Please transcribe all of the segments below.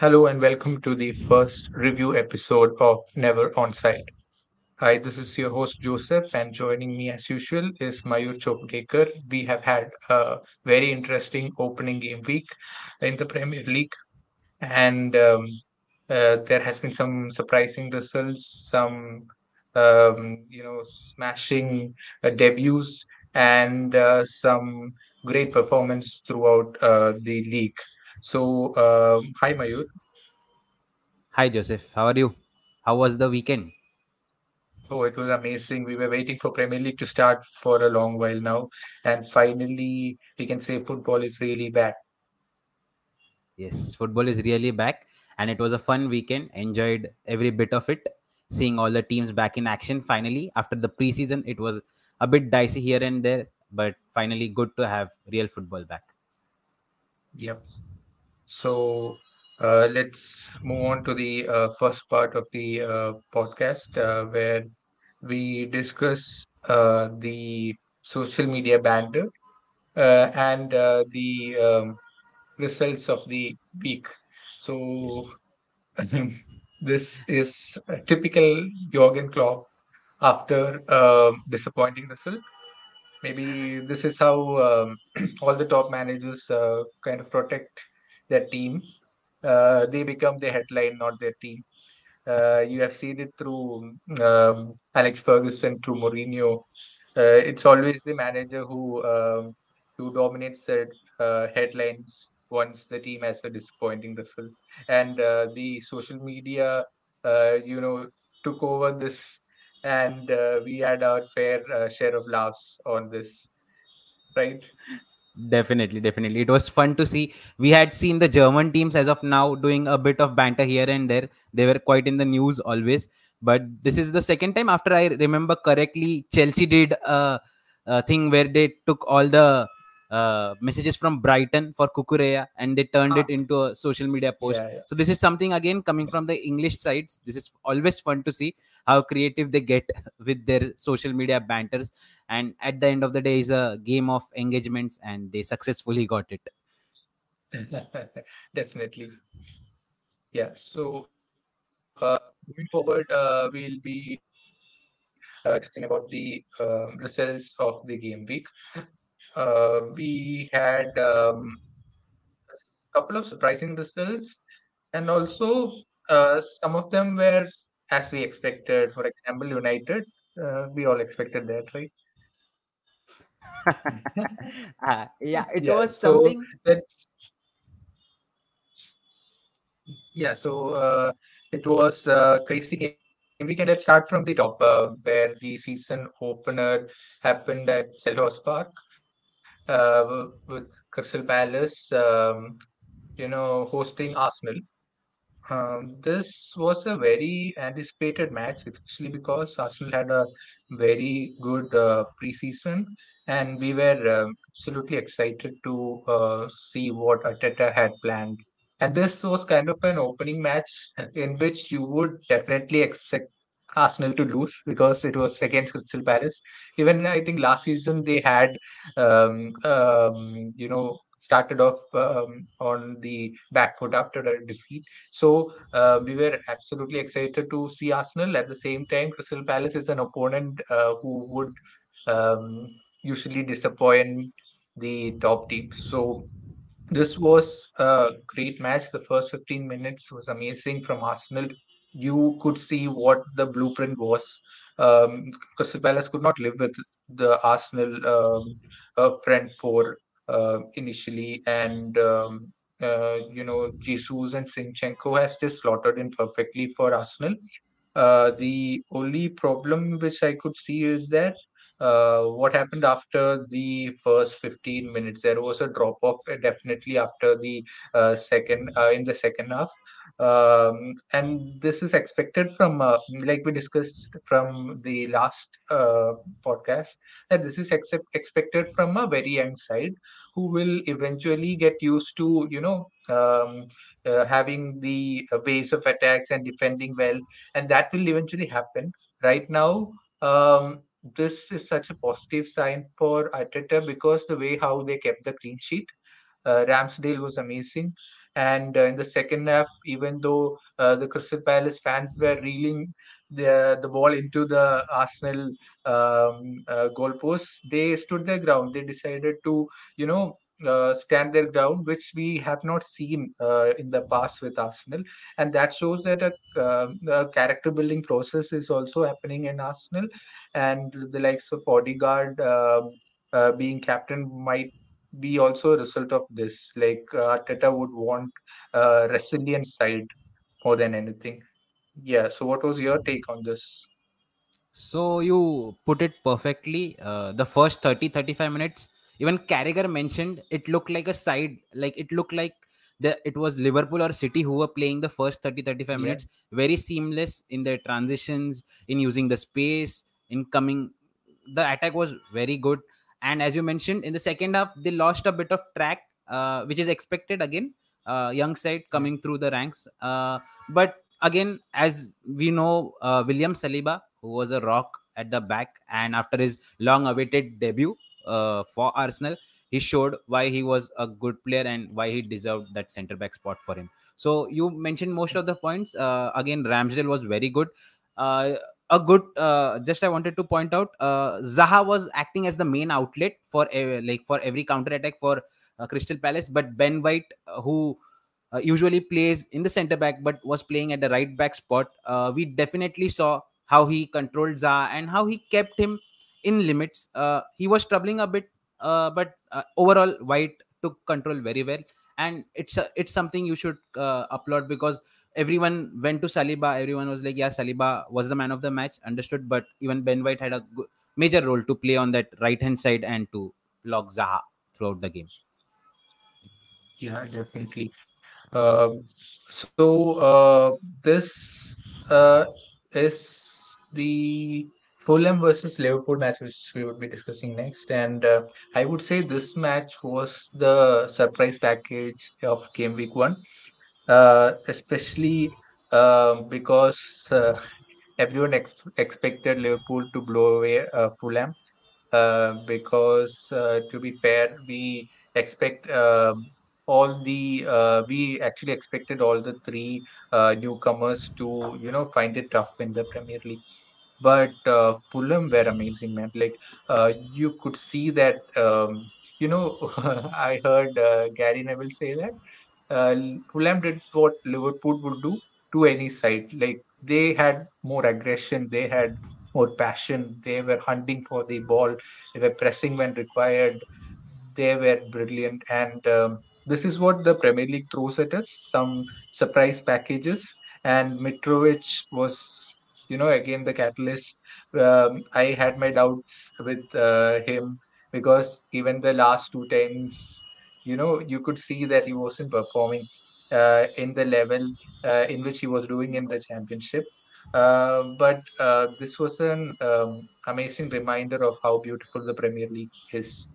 Hello and welcome to the first review episode of Never Onside. Hi, this is your host Joseph, and joining me as usual is Mayur Chopdekar. We have had a very interesting opening game week in the Premier League, and um, uh, there has been some surprising results, some um, you know smashing uh, debuts, and uh, some great performance throughout uh, the league. So, um hi Mayur. Hi Joseph, how are you? How was the weekend? Oh, it was amazing. We were waiting for Premier League to start for a long while now, and finally, we can say football is really back. Yes, football is really back and it was a fun weekend. Enjoyed every bit of it. Seeing all the teams back in action finally after the preseason, it was a bit dicey here and there, but finally good to have real football back. Yep. So, uh, let's move on to the uh, first part of the uh, podcast, uh, where we discuss uh, the social media banter uh, and the um, results of the week. So, Yes. this is a typical Jurgen Klopp after a disappointing result. Maybe this is how um, all the top managers kind of protect their team. Uh, they become the headline, not their team. Uh, you have seen it through um, Alex Ferguson, through Mourinho. Uh, it's always the manager who um, who dominates the uh, headlines once the team has a disappointing result, and uh, the social media, uh, you know, took over this, and we had our fair share of laughs on this, right? Definitely, definitely. It was fun to see. We had seen the German teams as of now doing a bit of banter here and there. They were quite in the news always. But this is the second time, after I remember correctly, Chelsea did a, a thing where they took all the uh, messages from Brighton for Cucurella and they turned Ah, it into a social media post. yeah, yeah. So this is something again coming from the English sides. This is always fun to see how creative they get with their social media banters and at the end of the day is a game of engagements and they successfully got it Definitely. Yeah. So, uh, moving forward, uh, we'll be uh, about the uh, results of the game week. Uh, we had um, a couple of surprising results, and also uh, some of them were as we expected. For example, United. Uh, we all expected that, right? Uh, yeah it Yeah. was So something let's Yeah, so uh, it was a crazy game weekend. Let's start from the top, uh, where the season opener happened at Selhurst Park uh, with Crystal Palace, um, you know, hosting Arsenal. Um, this was a very anticipated match, especially because Arsenal had a very good uh, preseason, and we were um, absolutely excited to uh, see what Arteta had planned. And this was kind of an opening match in which you would definitely expect Arsenal to lose because it was against Crystal Palace. Even I think last season they had, um, um, you know, started off um, on the back foot after a defeat. So uh, we were absolutely excited to see Arsenal. At the same time, Crystal Palace is an opponent uh, who would um, usually disappoint the top teams. So this was a great match. The first 15 minutes was amazing from Arsenal. You could see what the blueprint was. Um, Crystal Palace could not live with the Arsenal um, uh, front four uh, initially, and um, uh, you know Jesus and Zinchenko has just slotted in perfectly for Arsenal. Uh, the only problem which I could see is that uh, what happened after the first 15 minutes? There was a drop off uh, definitely after the uh, second uh, in the second half. Um, and this is expected from, uh, like we discussed from the last uh, podcast, that this is accept- expected from a very young side who will eventually get used to, you know, um, having the ways of attacks and defending well and that will eventually happen. Right now, um, this is such a positive sign for Arteta because the way how they kept the clean sheet, uh, Ramsdale was amazing. And uh, in the second half, even though uh, the Crystal Palace fans were reeling the the ball into the Arsenal um, uh, goalposts, they stood their ground. They decided to, you know, uh, stand their ground, which we have not seen uh, in the past with Arsenal, and that shows that a, uh, a character building process is also happening in Arsenal, and the likes of Odegaard um, uh, being captain might be also a result of this. Like uh, Arteta would want a resilient side more than anything. Yeah. So, what was your take on this? So you put it perfectly. Uh, the first 30 35 minutes, even Carragher mentioned it looked like a side, like it looked like the it was Liverpool or City who were playing the first 30 35 Yeah. minutes, very seamless in their transitions, in using the space, in coming. The attack was very good. And as you mentioned, in the second half, they lost a bit of track, uh, which is expected again. Uh, young side coming through the ranks. Uh, but again, as we know, uh, William Saliba, who was a rock at the back, and after his long-awaited debut uh, for Arsenal, he showed why he was a good player and why he deserved that centre back spot for him. So you mentioned most of the points. Uh, again, Ramsdale was very good. Uh, a good. Uh, just I wanted to point out, uh, Zaha was acting as the main outlet for like for every counter attack for uh, Crystal Palace, but Ben White, uh, who usually plays in the center back but was playing at the right back spot. Uh, we definitely saw how he controlled Zaha and how he kept him in limits. Uh, he was troubling a bit, uh, but uh, overall, White took control very well, and it's a, it's something you should uh, applaud because everyone went to Saliba. Everyone was like, "Yeah, Saliba was the man of the match." Understood, but even Ben White had a major role to play on that right hand side and to block Zaha throughout the game. Yeah, definitely. Um, so uh, this uh, is the Fulham versus Liverpool match, which we would be discussing next. And uh, I would say this match was the surprise package of game week one, uh, especially uh, because uh, everyone ex expected Liverpool to blow away uh, Fulham uh, because to be fair, we expect um, all the we actually expected all the three newcomers to you know find it tough in the Premier League. But uh, Fulham were amazing, man. Like uh, you could see that. Um, you know, I heard uh, Gary Neville say that uh, Fulham did what Liverpool would do to any side. Like they had more aggression, they had more passion, they were hunting for the ball, they were pressing when required, they were brilliant. And um, this is what the Premier League throws at us some surprise packages. And Mitrovic was, you know, again the catalyst. Um, I had my doubts with uh, him because even the last two times you know you could see that he wasn't performing uh, in the level uh, in which he was doing in the championship uh, but uh, this was an um, amazing reminder of how beautiful the premier league is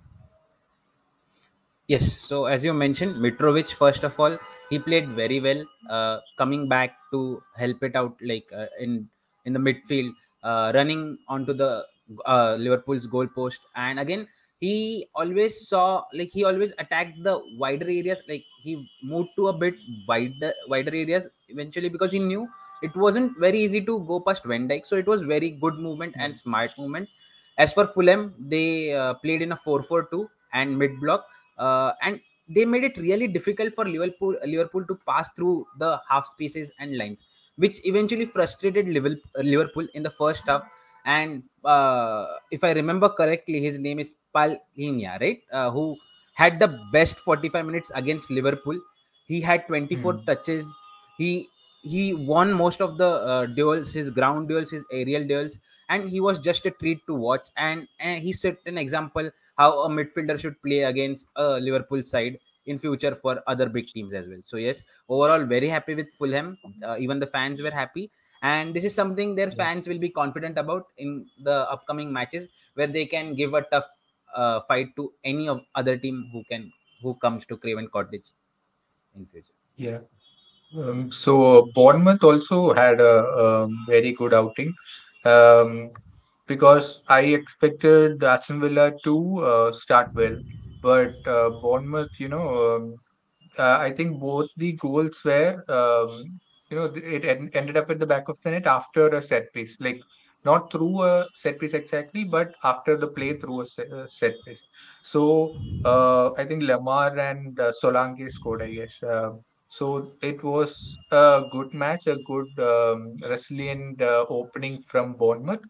Yes. So as you mentioned, Mitrovic, first of all, he played very well, uh, coming back to help it out, like uh, in in the midfield, uh, running onto the uh, Liverpool's goal post, and again he always saw like he always attacked the wider areas. Like he moved to a bit wider wider areas eventually because he knew it wasn't very easy to go past Van Dijk. So it was very good movement and smart movement. As for Fulham, they uh, played in a 4-4-2 and mid block uh, and they made it really difficult for Liverpool Liverpool to pass through the half spaces and lines, which eventually frustrated Liverpool in the first half. And uh, if I remember correctly, his name is Palhinha, right? Uh, who had the best 45 minutes against Liverpool. He had 24 Hmm. touches. He he won most of the uh, duels, his ground duels, his aerial duels, and he was just a treat to watch. And, and he set an example how a midfielder should play against a Liverpool side in future for other big teams as well. So yes, overall very happy with Fulham. Uh, even the fans were happy, and this is something their Yeah. fans will be confident about in the upcoming matches where they can give a tough uh, fight to any of other team who can who comes to Craven Cottage in future. Yeah. Um, so uh, Bournemouth also had a, um very good outing um, because I expected Aston Villa to uh, start well, but uh, Bournemouth, you know, um, uh, I think both the goals were, um, you know, it en- ended up at the back of the net after a set piece, like not through a set piece exactly, but after the play through a set, a set piece. So uh, I think Lamar and uh, Solanke scored, I guess. Uh, so it was a good match, a good um, resilient uh, opening from Bournemouth.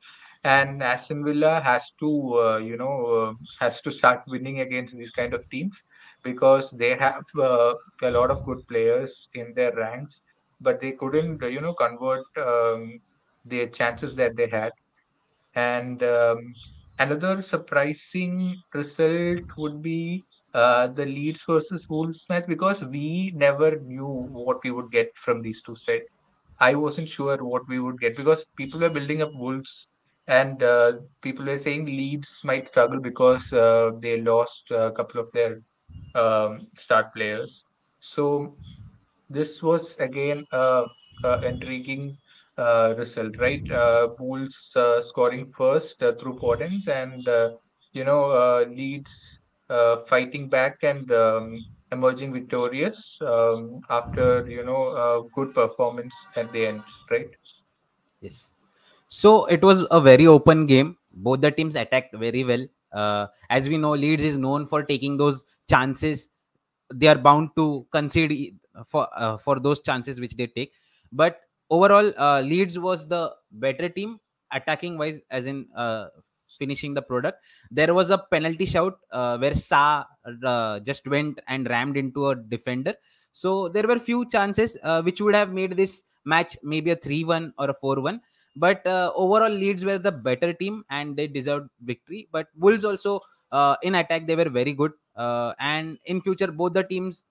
And Aston Villa has to, uh, you know, uh, has to start winning against these kind of teams because they have uh, a lot of good players in their ranks, but they couldn't, you know, convert um, the chances that they had. And um, another surprising result would be uh, the Leeds versus Wolves match because we never knew what we would get from these two sets. I wasn't sure what we would get because people were building up Wolves and uh, people were saying Leeds might struggle because uh, they lost a couple of their um, start players. So this was again a, a intriguing uh, result, right? Uh, uh, scoring first uh, through Podence and uh, you know uh, Leeds uh, fighting back and um, emerging victorious um, after you know a good performance at the end, right? Yes. So it was a very open game. Both the teams attacked very well. Uh, as we know, Leeds is known for taking those chances. They are bound to concede for uh, for those chances which they take. But overall, uh, Leeds was the better team attacking wise, as in uh, finishing the product. There was a penalty shout uh, where Sa uh, just went and rammed into a defender. So there were few chances which would have made this match maybe a 3-1 or a 4-1 but uh, overall leeds were the better team and they deserved victory. But wolves also uh, in attack they were very good. Uh, and in future both the teams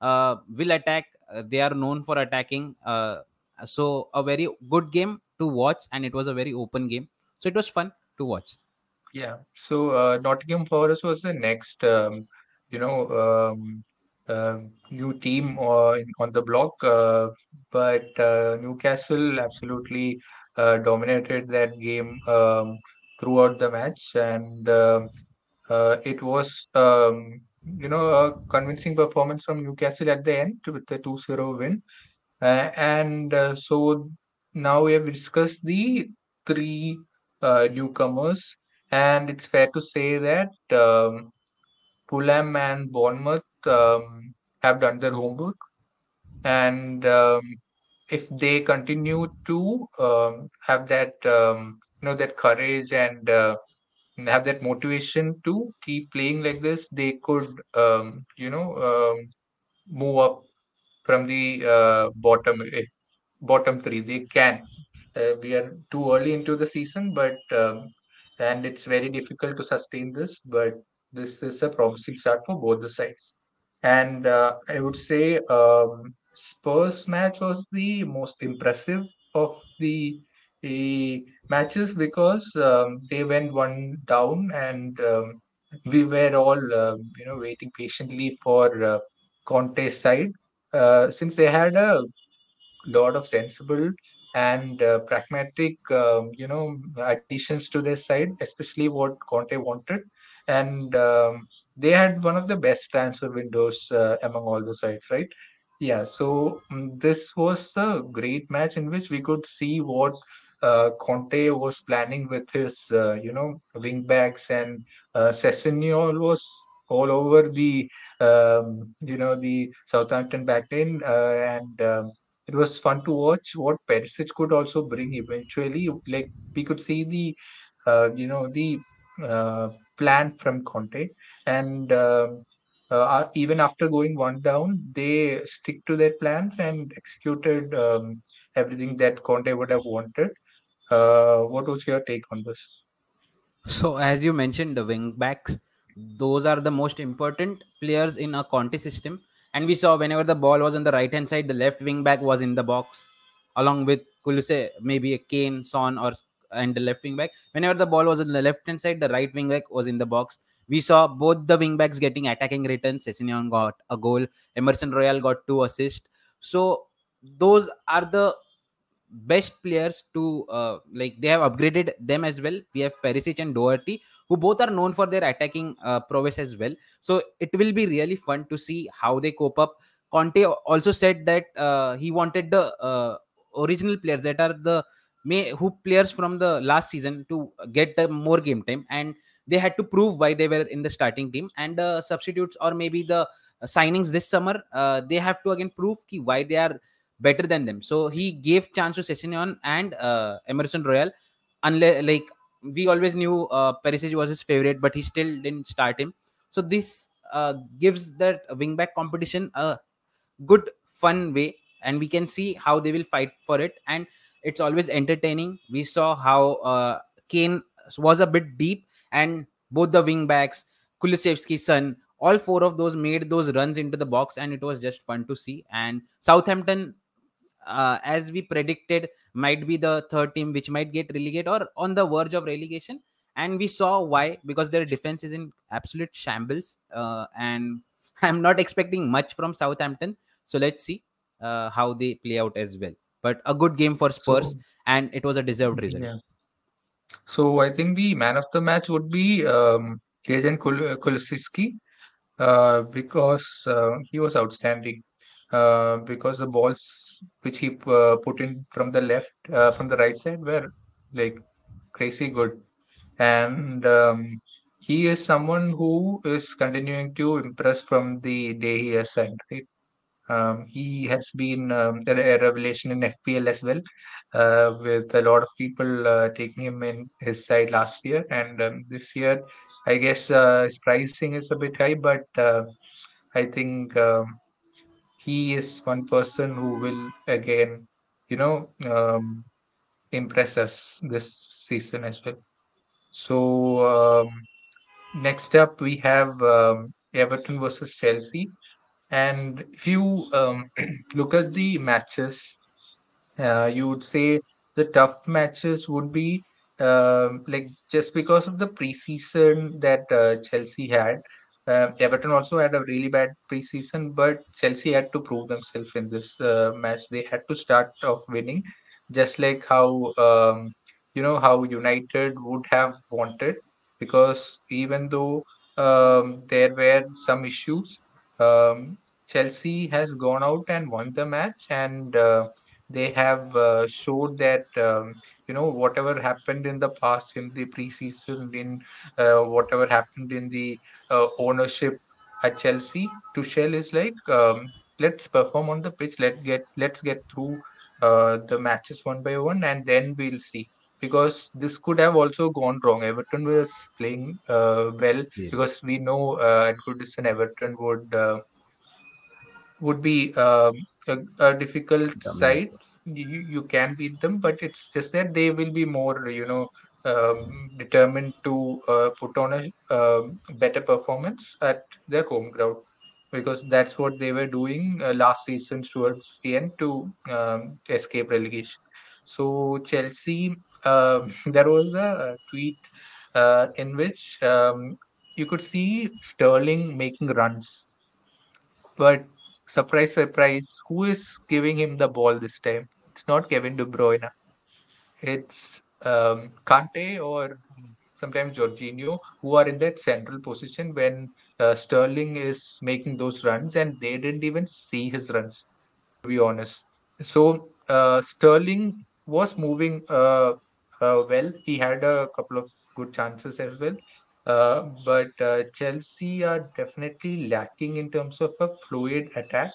uh, will attack. Uh, they are known for attacking. Uh, so a very good game to watch and it was a very open game. So it was fun to watch. Yeah. So Nottingham Forest was the next, um, you know, um, uh, new team uh, on the block. Uh, but Newcastle absolutely uh, dominated that game um, throughout the match, and um uh, it was, um, you know, a convincing performance from Newcastle at the end with the two zero win. Uh, and uh, so now we have discussed the three uh, newcomers, and it's fair to say that um, Fulham and Bournemouth um, have done their homework, and um, if they continue to um, have that um, you know that courage and uh, have that motivation to keep playing like this, they could um, you know um, move up from the uh, bottom bottom three. They can. Uh, we are too early into the season, but um, and it's very difficult to sustain this. But this is a promising start for both the sides. And uh, I would say um, Spurs match was the most impressive of the, matches because um, they went one down and um, we were all um, you know waiting patiently for uh, Conte's side uh, since they had a lot of sensible and uh, pragmatic, um, you know, additions to their side, especially what Conte wanted. And um, they had one of the best transfer windows uh, among all the sides, right? Yeah, so mm, this was a great match in which we could see what uh, Conte was planning with his, uh, you know, wing backs and uh, Sessegnon was all over the, um, you know, the Southampton backline, uh, and um, it was fun to watch what Perisic could also bring eventually. Like we could see the, uh, you know, the uh, plan from Conte, and um, uh, uh, even after going one down, they stick to their plans and executed um, everything that Conte would have wanted. Uh, what was your take on this? So, as you mentioned, the wing backs, those are the most important players in a Conte system. And we saw whenever the ball was on the right hand side, the left wing back was in the box, along with Kuluse, maybe a Kane, Son, or and the left wing back. Whenever the ball was on the left hand side, the right wing back was in the box. We saw both the wing backs getting attacking returns. Sessegnon got a goal. Emerson Royal got two assists. So those are the best players to uh, like they have upgraded them as well. We have Perisic and Doherty, who both are known for their attacking uh, prowess as well. So it will be really fun to see how they cope up Conte also said that uh, he wanted the uh, original players that are the may who players from the last season to get the more game time and they had to prove why they were in the starting team. And the substitutes or maybe the signings this summer uh, they have to again prove ki why they are better than them. So he gave chance to Sessegnon and uh, Emerson Royal. Unless like we always knew uh, Perisic was his favorite but he still didn't start him. So this uh, gives that wingback competition a good fun way. And we can see how they will fight for it. And it's always entertaining. We saw how uh, kane was a bit deep and both the wing backs kulusevski's son all four of those made those runs into the box and it was just fun to see. And southampton uh, as we predicted might be the third team which might get relegated or on the verge of relegation. And we saw why because their defense is in absolute shambles uh, and i'm not expecting much from southampton. So let's see uh, how they play out as well. But a good game for spurs So, and it was a deserved result. yeah. So I think the man of the match would be um, Dejan Kul Kulusevski uh, because uh, he was outstanding. Uh, because the balls which he uh, put in from the left, uh, from the right side, were like crazy good. And um, he is someone who is continuing to impress from the day he has signed, right? Um, he has been um, a revelation in FPL as well, uh, with a lot of people uh, taking him in his side last year. And um, this year, I guess uh, his pricing is a bit high, but uh, I think um, he is one person who will again, you know, um, impress us this season as well. So um, next up, we have Everton versus Chelsea. And if you um, look at the matches, uh, you would say the tough matches would be um like just because of the preseason that uh, Chelsea had. Uh, Everton also had a really bad preseason, but Chelsea had to prove themselves in this uh, match. They had to start off winning, just like how um, you know how United would have wanted, because even though um, there were some issues, um, Chelsea has gone out and won the match, and uh, they have uh, showed that um, you know whatever happened in the past in the preseason in uh, whatever happened in the uh, ownership at Chelsea Tuchel is like um, let's perform on the pitch let get let's get through uh, the matches one by one and then we'll see because this could have also gone wrong Everton was playing uh, well yeah because we know uh, at Goodison Everton would uh, would be um, a, a difficult dominant side. You, you can beat them, but it's just that they will be more, you know, um, determined to uh, put on a um better performance at their home ground because that's what they were doing uh, last season towards the end to um, escape relegation. So Chelsea, um there was a, tweet uh, in which um, you could see Sterling making runs but surprise, surprise, who is giving him the ball this time? It's not Kevin De Bruyne. It's um, Kante or sometimes Jorginho who are in that central position when uh, Sterling is making those runs, and they didn't even see his runs, to be honest. So uh, Sterling was moving uh, uh, well. He had a couple of good chances as well. Uh, but uh, Chelsea are definitely lacking in terms of a fluid attack.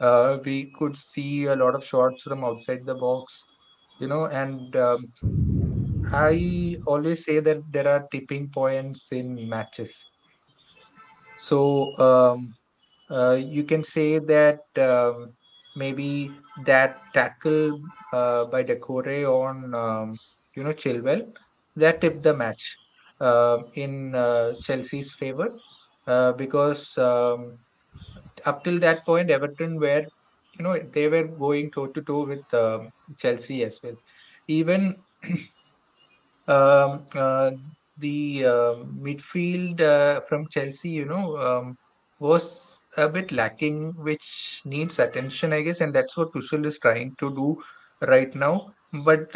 Uh, we could see a lot of shots from outside the box, you know, and um, I always say that there are tipping points in matches. So um, uh, you can say that um, maybe that tackle uh, by Doucouré on um, you know Chilwell that tipped the match uh, in uh, Chelsea's favor uh, because um, up till that point Everton were you know they were going toe to toe with um, Chelsea as well. Even um, uh, the uh, midfield uh, from Chelsea, you know, um, was a bit lacking, which needs attention, I guess, and that's what Tuchel is trying to do right now. But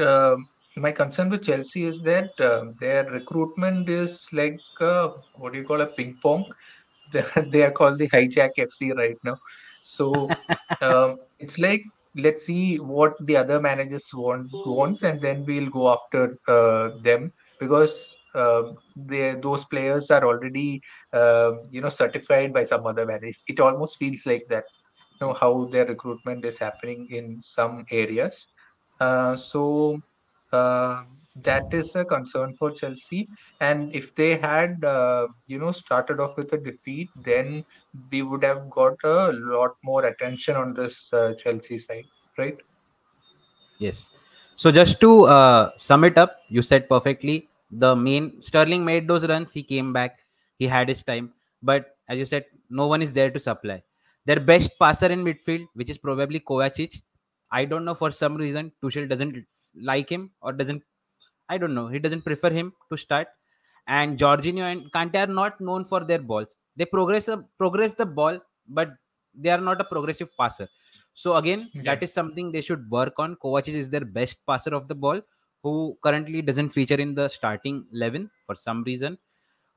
my concern with Chelsea is that uh, their recruitment is like uh, what do you call a ping pong? They are called the hijack FC right now. So um, it's like let's see what the other managers want wants, and then we'll go after uh, them because um, they those players are already you know certified by some other manager. It almost feels like that. You know how their recruitment is happening in some areas. Uh, so that is a concern for Chelsea. And if they had, uh, you know, started off with a defeat, then we would have got a lot more attention on this uh, Chelsea side, right? Yes. So just to uh, sum it up, you said perfectly. The main Sterling made those runs. He came back. He had his time. But as you said, no one is there to supply. Their best passer in midfield, which is probably Kovacic. I don't know for some reason Tuchel doesn't like him or doesn't. I don't know. He doesn't prefer him to start. And Jorginho and Kante are not known for their balls. They progress uh, progress the ball, but they are not a progressive passer. So again, Yeah. that is something they should work on. Kovacic is their best passer of the ball, who currently doesn't feature in the starting eleven for some reason.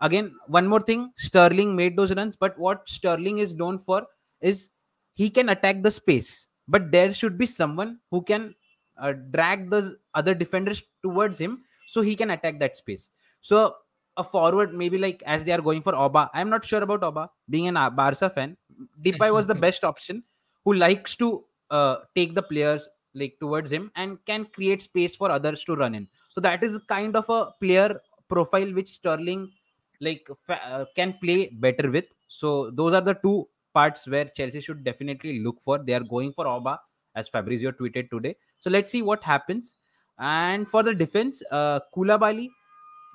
Again, one more thing: Sterling made those runs, but what Sterling is known for is he can attack the space, but there should be someone who can uh, drag the other defenders towards him, so he can attack that space. So a forward, maybe like as they are going for Auba. I'm not sure about Auba. Being an uh, Barca fan, Depay was the best option who likes to uh, take the players like towards him and can create space for others to run in so that is kind of a player profile which sterling like uh, can play better with so those are the two parts where chelsea should definitely look for they are going for auba as fabrizio tweeted today so let's see what happens and for the defense uh koulibaly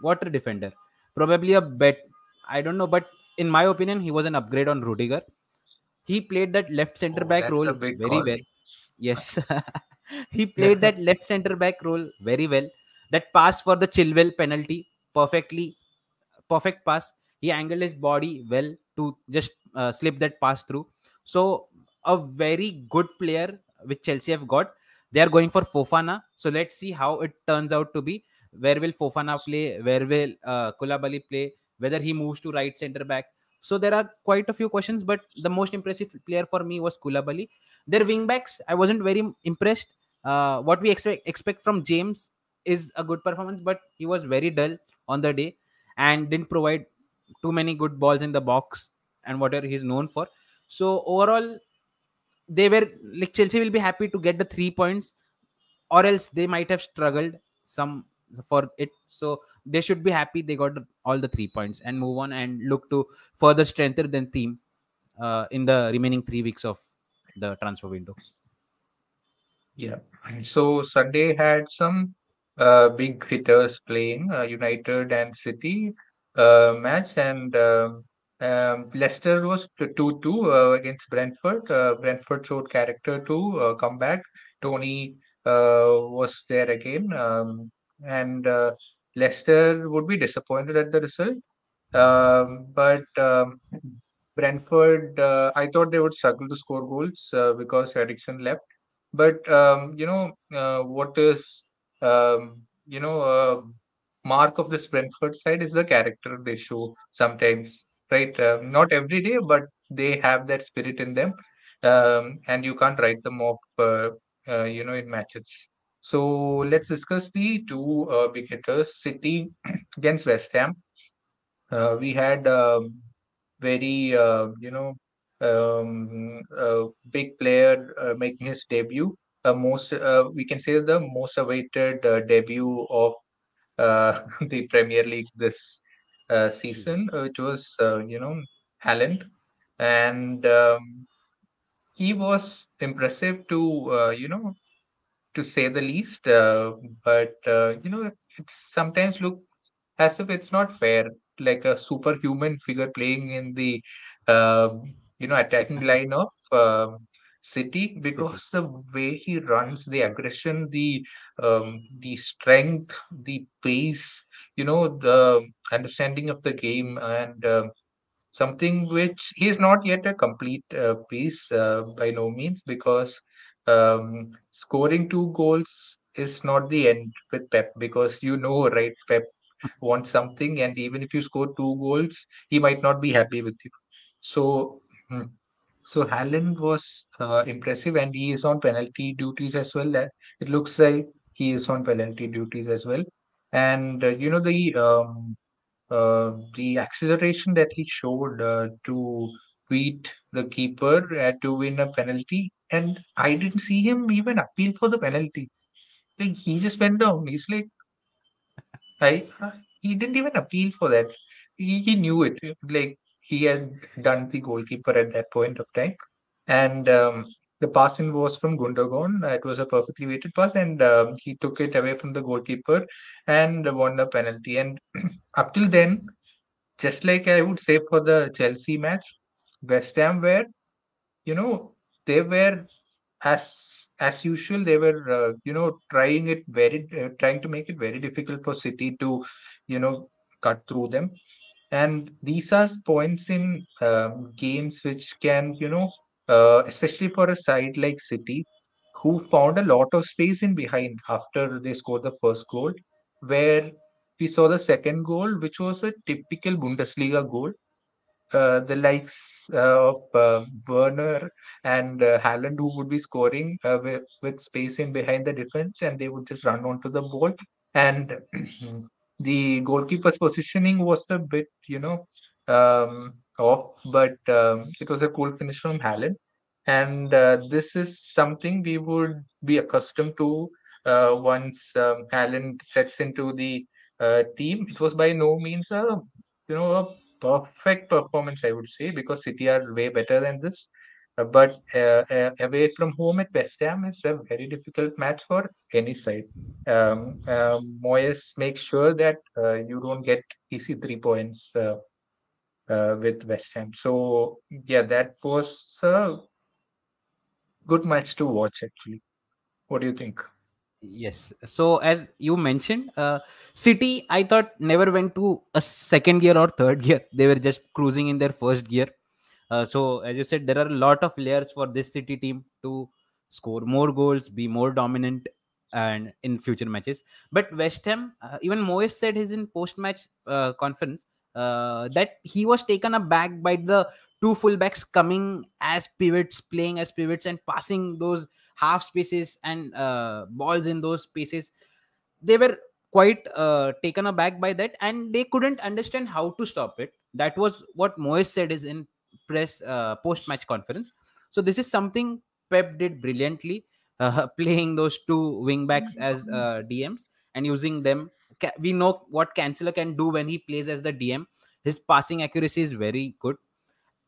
what a defender probably a bet i don't know but in my opinion he was an upgrade on rudiger he played that left center Oh, back role very call. well. Yes, he played that left center back role very well. That pass for the Chilwell penalty perfectly, perfect pass. He angled his body well to just uh, slip that pass through. So a very good player which Chelsea have got. They are going for Fofana. So let's see how it turns out to be. Where will Fofana play? Where will uh, Koulibaly play? Whether he moves to right center back. So there are quite a few questions, but the most impressive player for me was Koulibaly. Their wing backs, I wasn't very impressed. Uh, what we expect expect from James is a good performance, but he was very dull on the day and didn't provide too many good balls in the box and whatever he's known for. So overall, they were like Chelsea will be happy to get the three points, or else they might have struggled some for it. So they should be happy they got all the three points and move on and look to further strengthen their team uh, in the remaining three weeks of the transfer window. Yeah. So Sunday had some uh, big hitters playing uh, United and City uh, match, and um, Leicester was 2 2 uh, against Brentford. Uh, Brentford showed character to uh, come back. Toney uh, was there again, um, and uh, Leicester would be disappointed at the result. Um, but um, Brentford, uh, I thought they would struggle to score goals because Eriksen left. But um, you know what is um, you know mark of this Brentford side is the character they show sometimes, right? Uh, not every day, but they have that spirit in them, um, and you can't write them off. Uh, uh, you know in matches. So let's discuss the two uh, big hitters: City against West Ham. Uh, we had um, very uh, you know um, uh, big player making his debut. Most we can say the most awaited debut of the Premier League this uh, Season. season, uh, which was uh, you know Haaland, and um, he was impressive to uh, you know to say the least. Uh, but uh, you know, it sometimes looks as if it's not fair, like a superhuman figure playing in the um, you know attacking line of um, City City. because the way he runs, the aggression, the um, the strength, the pace, you know, the understanding of the game, and um, something which he is not yet a complete uh, piece uh, by no means because um, scoring two goals is not the end with Pep because you know, right? Pep wants something, and even if you score two goals, he might not be happy with you. So, mm, so Haaland was uh, impressive, and he is on penalty duties as well. It looks like he is on penalty duties as well. And uh, you know the um, uh, the acceleration that he showed uh, to beat the keeper to win a penalty, and I didn't see him even appeal for the penalty. Like he just went down. He's like, I, he didn't even appeal for that. He, he knew it. Like he had done the goalkeeper at that point of time, and um, the passing was from Gundogan. It was a perfectly weighted pass, and um, he took it away from the goalkeeper and won the penalty. And up till then, just like I would say for the Chelsea match, West Ham were, you know, they were as as usual. They were, uh, you know, trying it very, uh, trying to make it very difficult for City to, you know, cut through them. And these are points in um, games which can, you know, uh, especially for a side like City, who found a lot of space in behind after they scored the first goal, where we saw the second goal, which was a typical Bundesliga goal uh, the likes uh, of uh, Werner and uh, Haaland, who would be scoring uh, with, with space in behind the defense, and they would just run onto the ball. And the goalkeeper's positioning was a bit, you know, um, off, but um, it was a cool finish from Haaland. And uh, this is something we would be accustomed to uh, once um, sets into the uh, team. It was by no means a you know a perfect performance, I would say, because City are way better than this. Uh, but uh, away from home at West Ham is a very difficult match for any side. Um, uh, Moyes makes sure that uh, you don't get easy three points uh, with West Ham. So yeah, that was a good match to watch. Actually, what do you think? Yes. So as you mentioned, uh, City, I thought never went to a second gear or third gear. They were just cruising in their first gear. Uh, so as you said, there are a lot of layers for this City team to score more goals, be more dominant, and in future matches. But West Ham, uh, even Moyes said his in post-match uh, conference uh, that he was taken aback by the two fullbacks coming as pivots, playing as pivots, and passing those half spaces and uh, balls in those spaces. They were quite uh, taken aback by that and they couldn't understand how to stop it. That was what Moyes said is in press uh, post match conference. So this is something pep did brilliantly uh, playing those two wingbacks as uh, dms and using them we know what Cancelo can do when he plays as the dm his passing accuracy is very good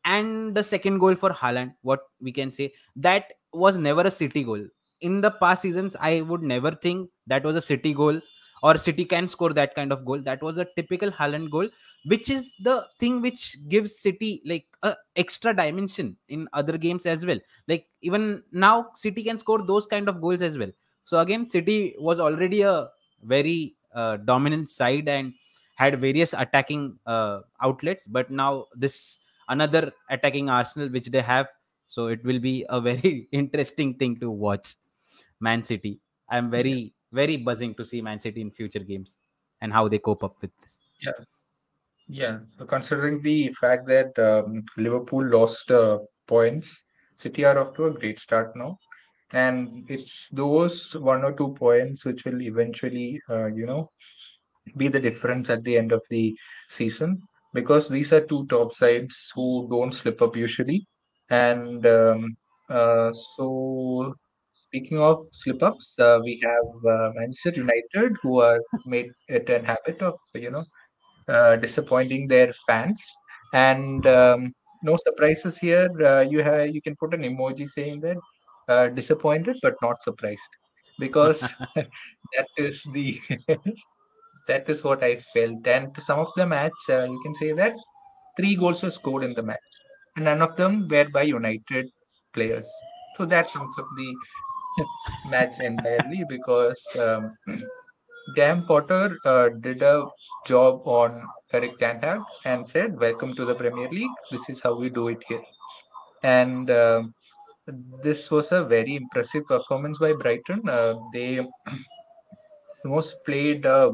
and the second goal for Haaland, what we can say that was never a City goal. In the past seasons, I would never think that was a City goal or City can score that kind of goal. That was a typical Haaland goal, which is the thing which gives City like a extra dimension in other games as well. Like even now, City can score those kind of goals as well. So again, City was already a very dominant side and had various attacking uh, outlets, but now this another attacking Arsenal, which they have. So it will be a very interesting thing to watch. Man City. I'm very, very buzzing to see Man City in future games and how they cope up with this. yeah, yeah. So Considering the fact that um, Liverpool lost uh, points, City are off to a great start now. And it's those one or two points which will eventually, uh, you know, be the difference at the end of the season because these are two top sides who don't slip up usually. And um, uh, so, speaking of slip ups, uh, we have uh, Manchester United who are made it a habit of, you know, uh, disappointing their fans. And um, no surprises here. Uh, you have you can put an emoji saying that uh, disappointed but not surprised because that is the that is what I felt. And to sum up the match, uh, you can say that three goals were scored in the match, and none of them were by United players. So that sums up the match entirely because um, Dan Potter uh, did a job on Erik Ten Hag and said, "Welcome to the Premier League. This is how we do it here." And um this was a very impressive performance by Brighton. Uh, they almost played a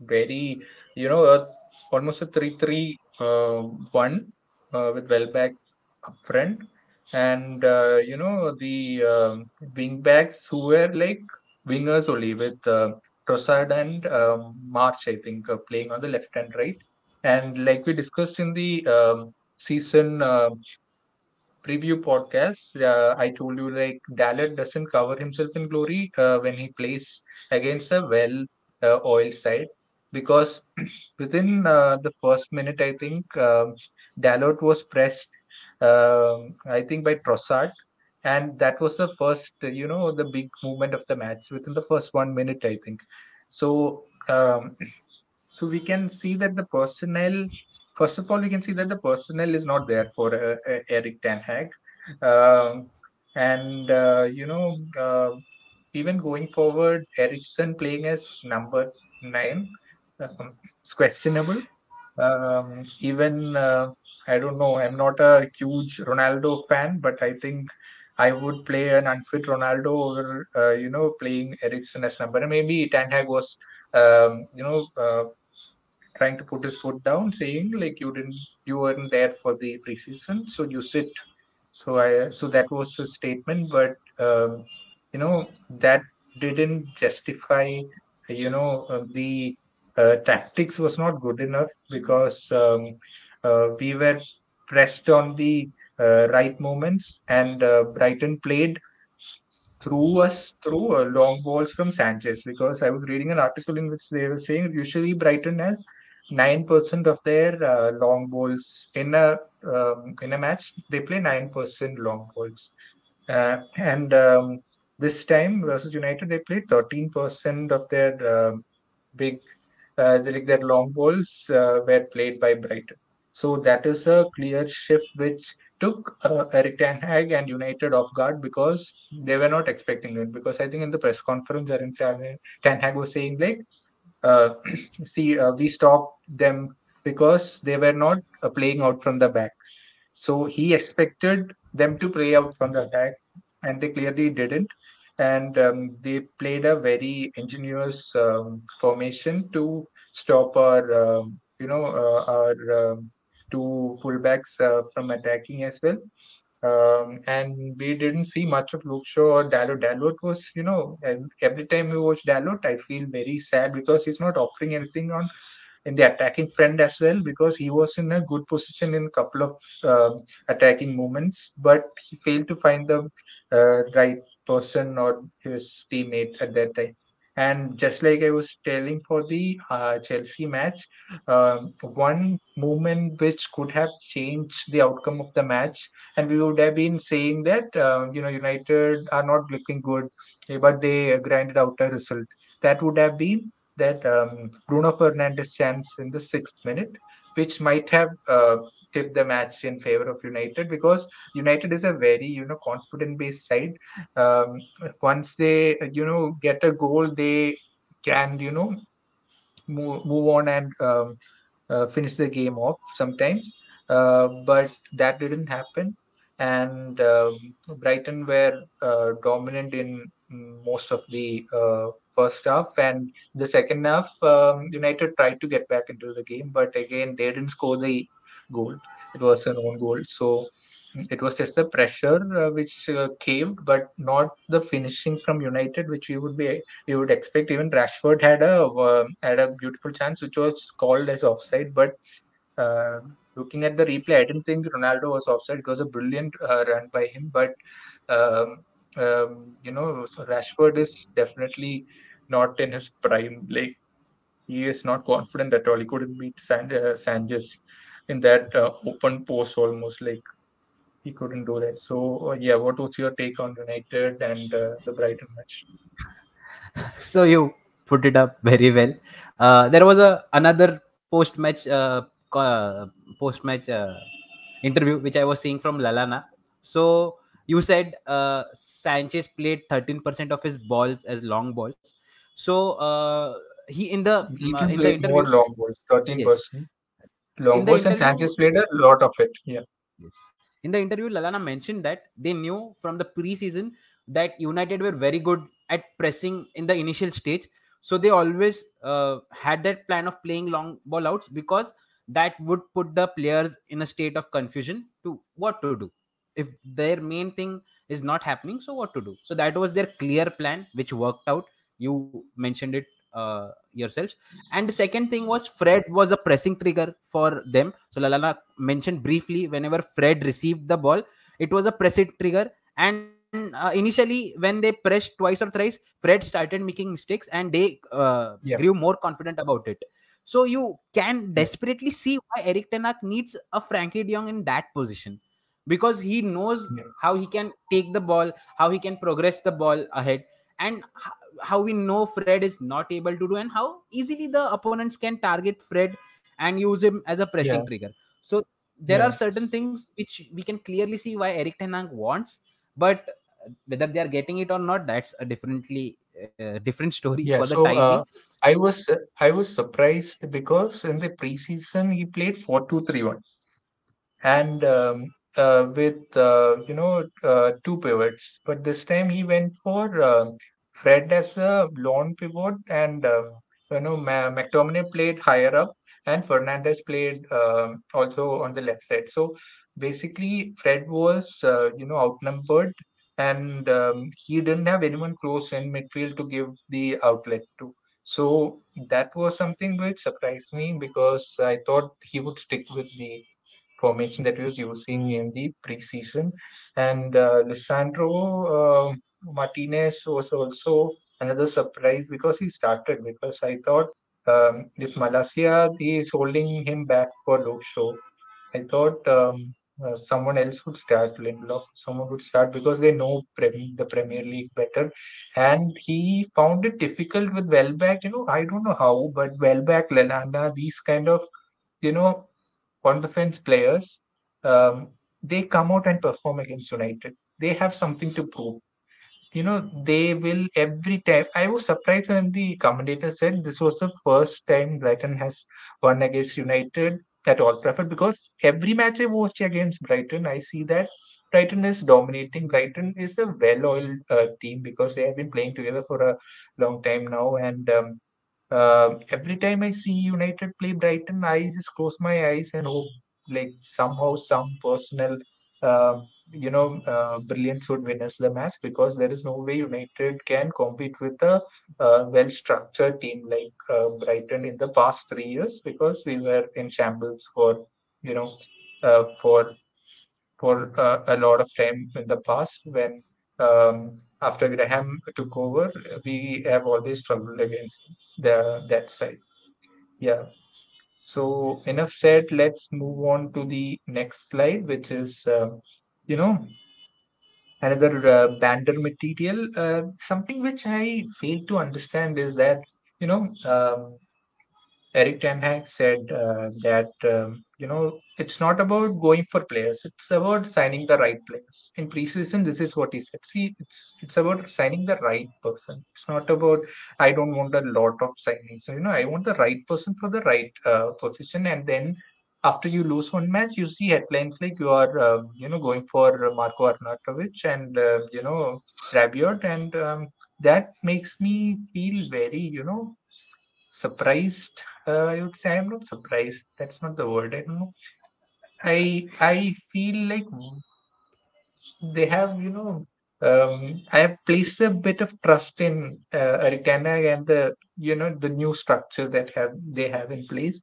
very, you know, uh, almost a 3 3 uh, 1 uh, with Welbeck up front. and uh, you know the um, wing backs who were like wingers only with uh, Trossard and um, March, I think, uh, playing on the left and right. And like we discussed in the um, season uh, preview podcast, uh, I told you like Dalot doesn't cover himself in glory uh, when he plays against a well uh, oiled side because within uh, the first minute, I think um, Dalot was pressed, um, I think by Trossard, and that was the first, you know, the big movement of the match within the first one minute, I think. So, um, so we can see that the personnel First of all, you can see that the personnel is not there for uh, uh, Erik Ten Hag, um, and uh, you know, uh, even going forward, Eriksen playing as number nine um, questionable. Um, even uh, I don't know. I'm not a huge Ronaldo fan, but I think I would play an unfit Ronaldo over uh, you know playing Eriksen as number. Maybe Ten Hag was um, you know uh, trying to put his foot down, saying like you didn't, you weren't there for the preseason, so you sit. So I, so that was a statement, but um, you know that didn't justify, you know, uh, the uh, tactics was not good enough because um, uh, we were pressed on the uh, right moments, and uh, Brighton played through us through uh, long balls from Sanchez because I was reading an article in which they were saying usually Brighton has nine percent of their uh, long balls in a um, in a match. They play nine percent long balls, uh, and um, this time versus United they played thirteen percent of their uh, big like their long balls uh, were played by Brighton. So that is a clear shift which took uh, Erik Ten Hag and United off guard because they were not expecting it. Because I think in the press conference, Erik Ten Hag was saying like see, uh, we stopped them because they were not uh, playing out from the back. So he expected them to play out from the attack, and they clearly didn't. And um, they played a very ingenious um, formation to stop our, um, you know, uh, our um, two fullbacks uh, from attacking as well. Um, and we didn't see much of Luke Shaw or Dalot. Dalot was, you know, every time we watch Dalot, I feel very sad because he's not offering anything on in the attacking front as well because he was in a good position in a couple of uh, attacking moments, but he failed to find the uh, right person or his teammate at that time. And just like I was telling for the uh, Chelsea match, um, one movement which could have changed the outcome of the match, and we would have been saying that uh, you know United are not looking good, but they grinded out a result. That would have been that um, Bruno Fernandes chance in the sixth minute, which might have uh, tip the match in favor of United because United is a very you know confident based side. Um, once they you know get a goal, they can you know move, move on and um, uh, finish the game off sometimes. Uh, but that didn't happen, and um, Brighton were uh, dominant in most of the uh, first half and the second half um, united tried to get back into the game but again they didn't score the goal. It was an own goal. So it was just the pressure uh, which uh, caved, but not the finishing from United, which we would be we would expect. Even Rashford had a uh, had a beautiful chance, which was called as offside. But uh, looking at the replay, I didn't think Ronaldo was offside. It was a brilliant uh, run by him, but um, um, you know, so Rashford is definitely not in his prime. Like he is not confident at all. He couldn't beat San- uh, Sanchez in that uh, open post almost like he couldn't do that. So uh, yeah, what was your take on United and uh, the Brighton match? So you put it up very well. Uh, there was a another post match uh, post match interview which I was seeing from Lallana. So you said uh, Sanchez played 13% of his balls as long balls. So uh, he in the he uh, in the interview, more long balls, 13%. Yes. Long balls and Sanchez played a lot of it. Yeah. Yes. In the interview, Lallana mentioned that they knew from the preseason that United were very good at pressing in the initial stage. So they always uh, had that plan of playing long ball outs because that would put the players in a state of confusion to what to do. If their main thing is not happening so what to do? So that was their clear plan which worked out. You mentioned it uh, yourselves. And the second thing was fred was a pressing trigger for them. So lallana mentioned briefly whenever fred received the ball it was a pressing trigger. And uh, initially when they pressed twice or thrice fred started making mistakes and they uh, Yeah. grew more confident about it. So you can desperately see why Erik Ten Hag needs a Frenkie De Jong in that position because he knows Yeah. how he can take the ball, how he can progress the ball ahead, and how we know Fred is not able to do, and how easily the opponents can target Fred and use him as a pressing Yeah. trigger. So there Yeah. are certain things which we can clearly see why Erik Ten Hag wants, but whether they are getting it or not, that's a differently uh, different story Yeah, for the so time uh. I was I was surprised because in the preseason he played 4-2-3-1 and um, uh, with uh, you know uh, two pivots, but this time he went for uh, Fred as a lone pivot and uh, you know Ma- McTominay played higher up and Fernandes played um also on the left side. So basically, Fred was uh, you know outnumbered and um, he didn't have anyone close in midfield to give the outlet to. So that was something which surprised me because I thought he would stick with the formation that he was using in the preseason. And uh, Lisandro uh, Martinez was also another surprise because he started. Because I thought um, if Malacia is holding him back for Luke Shaw, I thought um, uh, someone else would start, Lindelof, someone would start because they know Prem- the Premier League better. And he found it difficult with Welbeck. You know, I don't know how, but Welbeck, Lallana, these kind of, you know, on defense players, um, they come out and perform against United. They have something to prove. You know they will every time i was surprised when the commentator said this was the first time brighton has won against united at old trafford because every match i watch against brighton i see that brighton is dominating. Brighton is a well-oiled uh, team because they have been playing together for a long time now. And um, uh, every time i see united play brighton i just close my eyes and hope like somehow some personal uh, you know, uh, brilliance would win us the match because there is no way United can compete with a uh, well-structured team like uh, Brighton in the past three years because we were in shambles for, you know, uh, for for a lot of time in the past when um, after Graham took over, we have always struggled against the that side. Yeah. So enough said. Let's move on to the next slide, which is, uh, you know, another uh, material. Uh, something which I fail to understand is that, you know, um, Erik Ten Hag said uh, that um, you know it's not about going for players; it's about signing the right players. In preseason, this is what he said. See, it's it's about signing the right person. It's not about I don't want a lot of signings. You know, I want the right person for the right uh, position, and then after you lose one match, you see headlines like you are um, you know going for Marco Arnautovic and uh, you know Rabiot, and um, that makes me feel very you know surprised uh, i would say. I'm not surprised. That's not the word i don't know. I i feel like they have you know um, i have placed a bit of trust in uh, Aritana and the you know the new structure that have they have in place.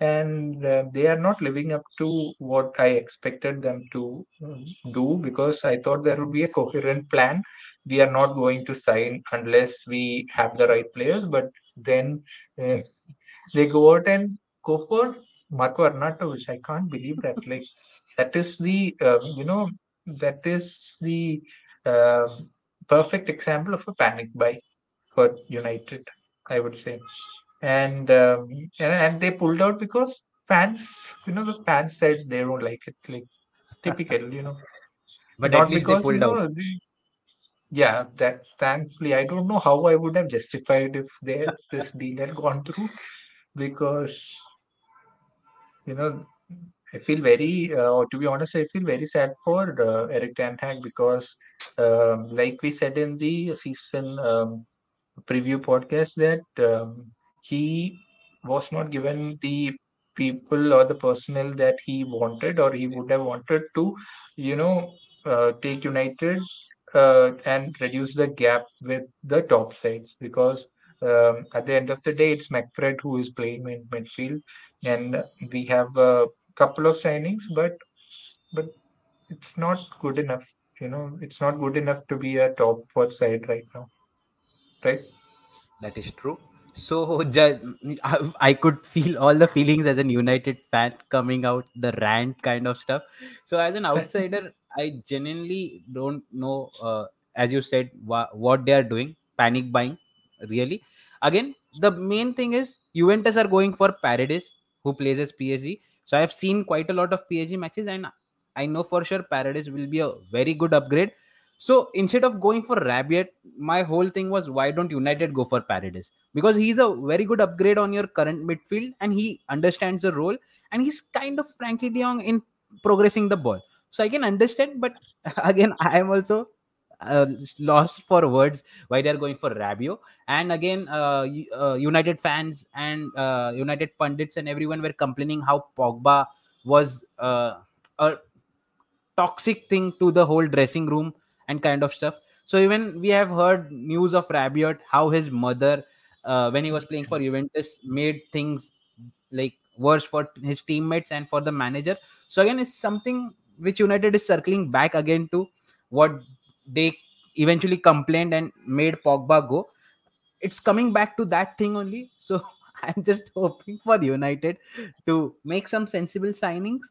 And uh, they are not living up to what i expected them to um, do because i thought there would be a coherent plan. We are not going to sign unless we have the right players but then uh, they go out and go for Marco which I can't believe that. Like that is the um, you know that is the uh, perfect example of a panic buy for United. I would say, and um, and, and they pulled out because fans, you know, the fans said they don't like it. Like typical, you know, But at not least they because you pulled out. know. The, yeah, that thankfully I don't know how I would have justified if they this deal had gone through because you know I feel very, uh, or to be honest, I feel very sad for uh, Erik Ten Hag because, um, like we said in the season um, preview podcast, that um, he was not given the people or the personnel that he wanted or he would have wanted to, you know, uh, take United uh, and reduce the gap with the top sides because um, at the end of the day, it's McFred who is playing in midfield, and we have a couple of signings, but but it's not good enough. You know, it's not good enough to be a top four side right now, right? That is true. So just, I could feel all the feelings as an United fan coming out, the rant kind of stuff. So as an outsider, I genuinely don't know, uh, as you said, wha- what they are doing, panic buying, really. Again, the main thing is Juventus are going for Paredes, who plays as PSG. So I have seen quite a lot of PSG matches, and I know for sure Paredes will be a very good upgrade. So instead of going for Rabiot, my whole thing was why don't United go for Paredes? Because he's a very good upgrade on your current midfield and he understands the role and he's kind of Frenkie de Jong in progressing the ball. So I can understand, but again, I am also uh, lost for words why they are going for Rabiot. And again, uh, uh, United fans and uh, United pundits and everyone were complaining how Pogba was uh, a toxic thing to the whole dressing room and kind of stuff. So even we have heard news of Rabiot, how his mother, uh, when he was playing for Juventus, made things like worse for his teammates and for the manager. So again, it's something which United is circling back again to what they eventually complained and made Pogba go. It's coming back to that thing only. So I'm just hoping for United to make some sensible signings.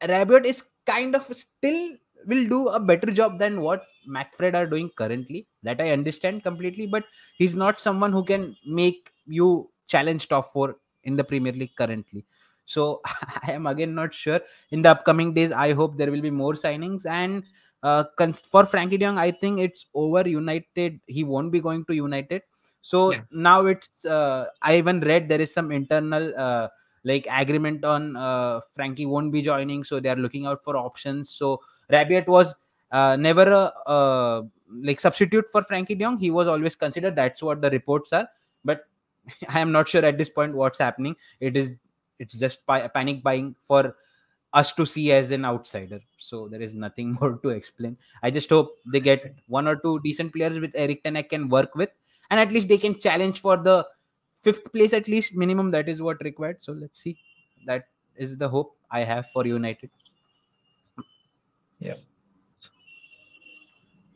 Rabiot is kind of still will do a better job than what McFred are doing currently. That I understand completely, but he's not someone who can make you challenge top four in the Premier League currently. So I am again not sure. In the upcoming days, I hope there will be more signings. And uh, for Frenkie De Jong, I think it's over. United, he won't be going to United. So yeah. now it's. Uh, I even read there is some internal uh, like agreement on uh, Frenkie won't be joining, so they are looking out for options. So Rabiot was uh, never a uh, like substitute for Frenkie De Jong. He was always considered. That's what the reports are. But I am not sure at this point what's happening. It is it's just pi- panic buying for us to see as an outsider. So there is nothing more to explain. I just hope they get one or two decent players with Erik Ten Hag can work with, and at least they can challenge for the fifth place at least minimum. That is what required. So let's see. That is the hope I have for United. Yeah.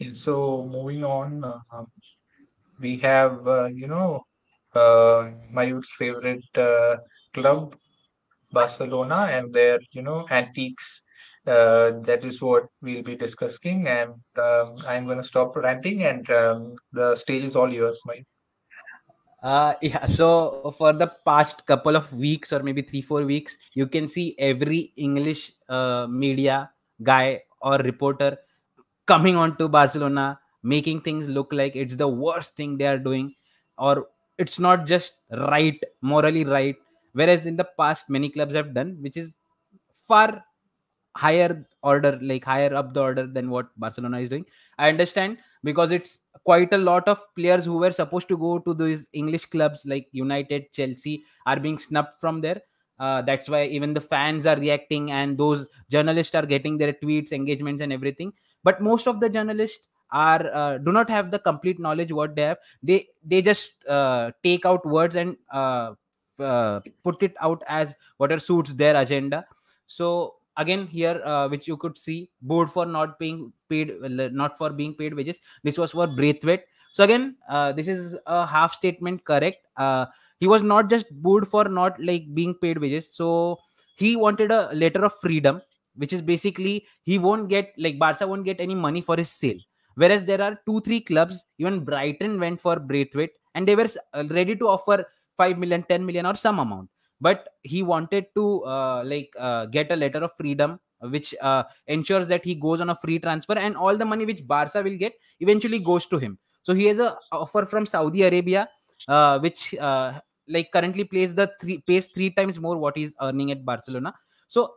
And so moving on, uh, we have uh, you know uh, Mayur's favorite uh, club, Barcelona, and their you know antiques. Uh, that is what we'll be discussing, and um, I'm going to stop ranting, and um, the stage is all yours, Mayur. Uh, yeah, so for the past couple of weeks or maybe three, four weeks, you can see every English uh, media guy or reporter coming on to Barcelona, making things look like it's the worst thing they are doing, or it's not just right, morally right. Whereas in the past, many clubs have done, which is far higher order, like higher up the order than what Barcelona is doing. I understand because it's quite a lot of players who were supposed to go to these English clubs like United, Chelsea are being snubbed from there. Uh, that's why even the fans are reacting and those journalists are getting their tweets engagements and everything. But most of the journalists are uh, do not have the complete knowledge what they have. They they just uh, take out words and uh, uh, put it out as whatever suits their agenda. So again here uh, which you could see board for not being paid not for being paid wages. This was for braithwaite. So again this is a half statement correct? He was not just booed for not like being paid wages. So he wanted a letter of freedom which is basically he won't get like barca won't get any money for his sale. Whereas there are two three clubs even brighton went for braithwaite and they were uh, ready to offer 5 million 10 million or some amount. But he wanted to uh, like uh, get a letter of freedom which uh, ensures that he goes on a free transfer and all the money which barca will get eventually goes to him. So he has a offer from saudi arabia uh, which uh, like currently plays the three pays three times more what he's earning at Barcelona. So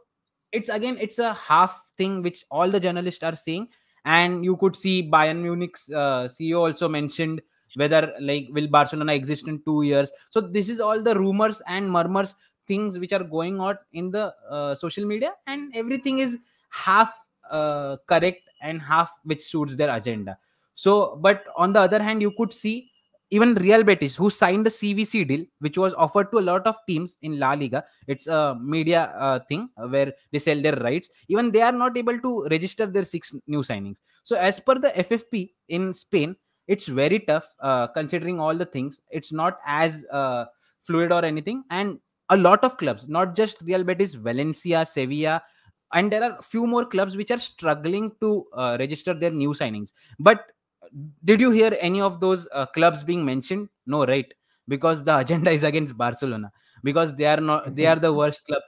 it's again it's a half thing which all the journalists are saying, and you could see Bayern Munich's uh, CEO also mentioned whether like will Barcelona exist in two years. So this is all the rumors and murmurs things which are going on in the uh, social media, and everything is half uh, correct and half which suits their agenda so but on the other hand you could see even Real Betis, who signed the CVC deal, which was offered to a lot of teams in La Liga, it's a media uh, thing where they sell their rights. Even they are not able to register their six new signings. So, as per the FFP in Spain, it's very tough uh, considering all the things. It's not as uh, fluid or anything, and a lot of clubs, not just Real Betis, Valencia, Sevilla, and there are few more clubs which are struggling to uh, register their new signings. But did you hear any of those uh, clubs being mentioned? No, right? Because the agenda is against Barcelona. Because they are not. They are the worst club.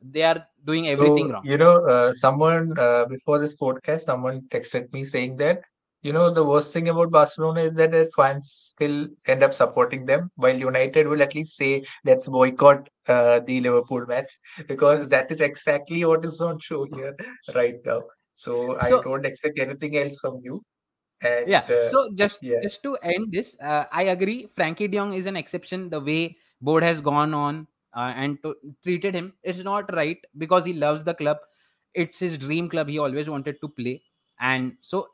They are doing everything So, wrong. you know, uh, someone uh, before this podcast, someone texted me saying that, you know, the worst thing about Barcelona is that their fans will end up supporting them, while United will at least say, let's boycott uh, the Liverpool match, because that is exactly what is on show here right now. So I don't expect anything else from you. And yeah. uh, So just yeah, just to end this, uh, I agree. Frenkie De Jong is an exception. The way board has gone on uh, and to, treated him, it's not right because he loves the club. It's his dream club. He always wanted to play, and so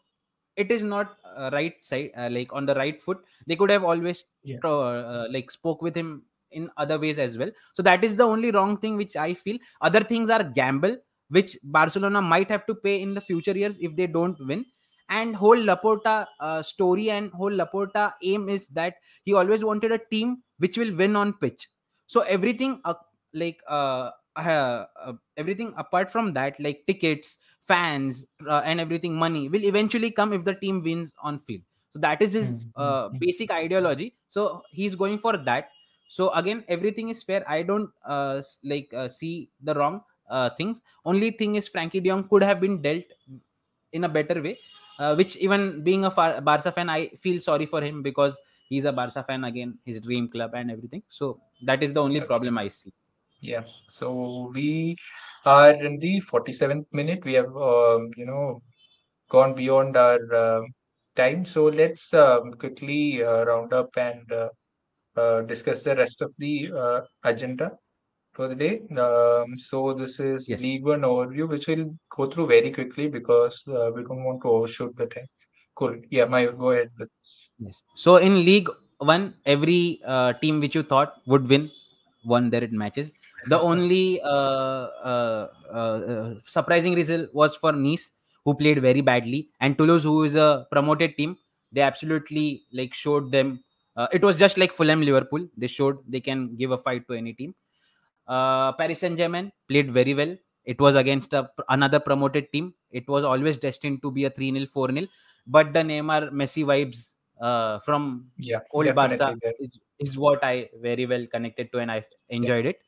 it is not uh, right side uh, like on the right foot they could have always yeah, uh, uh, like spoke with him in other ways as well. So that is the only wrong thing which i feel. Other things are gamble which barcelona might have to pay in the future years if they don't win. And whole laporta uh, story and whole laporta aim is that he always wanted a team which will win on pitch. So everything uh, like uh, uh, uh, everything apart from that like tickets fans uh, and everything money will eventually come if the team wins on field. So that is his mm, mm, uh, mm. basic ideology. So he's going for that. So again everything is fair. I don't uh, like uh, see the wrong uh, things. Only thing is frenkie de Jong could have been dealt in a better way uh, which even being a Far- barca fan i feel sorry for him because he's a barca fan again his dream club and everything. So that is the only okay. problem i see Yeah. So we are in the 47th minute. We have, um, you know, gone beyond our uh, time. So let's um, quickly uh, round up and uh, uh, discuss the rest of the uh, agenda for the day. Um, so this is yes League One overview, which we'll go through very quickly because uh, we don't want to overshoot the time. Cool. Yeah, my go ahead. Yes. So in League One, every uh, team which you thought would win won their matches. The only uh, uh, uh, surprising result was for Nice, who played very badly, and Toulouse, who is a promoted team. They absolutely like showed them. Uh, it was just like Fulham, Liverpool. They showed they can give a fight to any team. Uh, Paris Saint Germain played very well. It was against a, another promoted team. It was always destined to be a 3 0, 4 0. But the Neymar Messi vibes uh, from Yeah, old Barca is, is what I very well connected to and I Yeah, enjoyed it.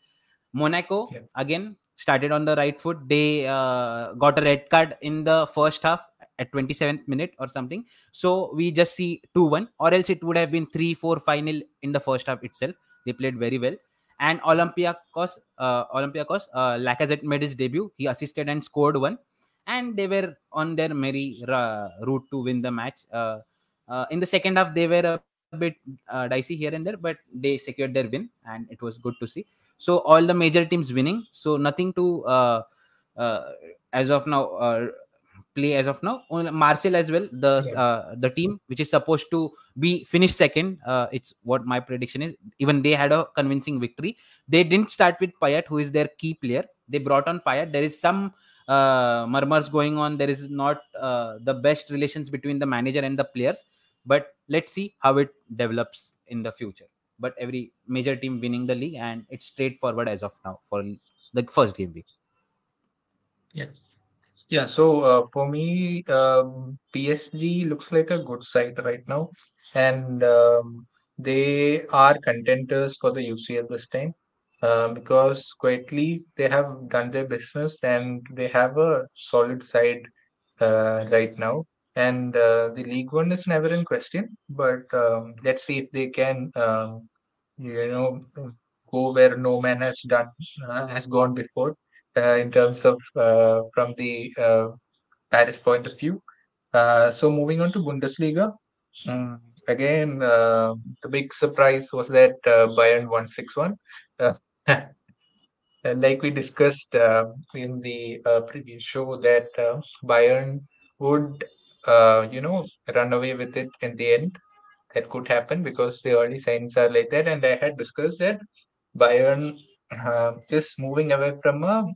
Monaco yeah, again started on the right foot. They uh, got a red card in the first half at 27th minute or something. So we just see 2 1, or else it would have been 3 4 final in the first half itself. They played very well. And Olympiacos, uh, Olympiacos, uh, Lacazette made his debut. He assisted and scored one, and they were on their merry uh, route to win the match. Uh, uh, in the second half, they were a bit uh, dicey here and there, but they secured their win, and it was good to see. So all the major teams winning. So nothing to uh, uh, as of now uh, play as of now. Only Marseille as well, the yeah, uh, the team which is supposed to be finished second. Uh, it's what my prediction is. Even they had a convincing victory. They didn't start with Payet, who is their key player. They brought on Payet. There is some uh, murmurs going on. There is not uh, the best relations between the manager and the players. But let's see how it develops in the future. But every major team winning the league, and it's straightforward as of now for the first game week. yeah. Yeah, so uh, for me, um, PSG looks like a good side right now, and um, they are contenders for the UCL this time uh, because quietly they have done their business and they have a solid side uh, right now. And uh, the League One is never in question, but um, let's see if they can, um, you know, go where no man has done uh, has gone before uh, in terms of uh, from the uh, Paris point of view. Uh, so moving on to Bundesliga, um, again uh, the big surprise was that uh, Bayern won six one. Uh, uh, like we discussed uh, in the uh, previous show, that uh, Bayern would, uh, you know, run away with it in the end. That could happen because the early signs are like that. And I had discussed that Bayern uh, is moving away from a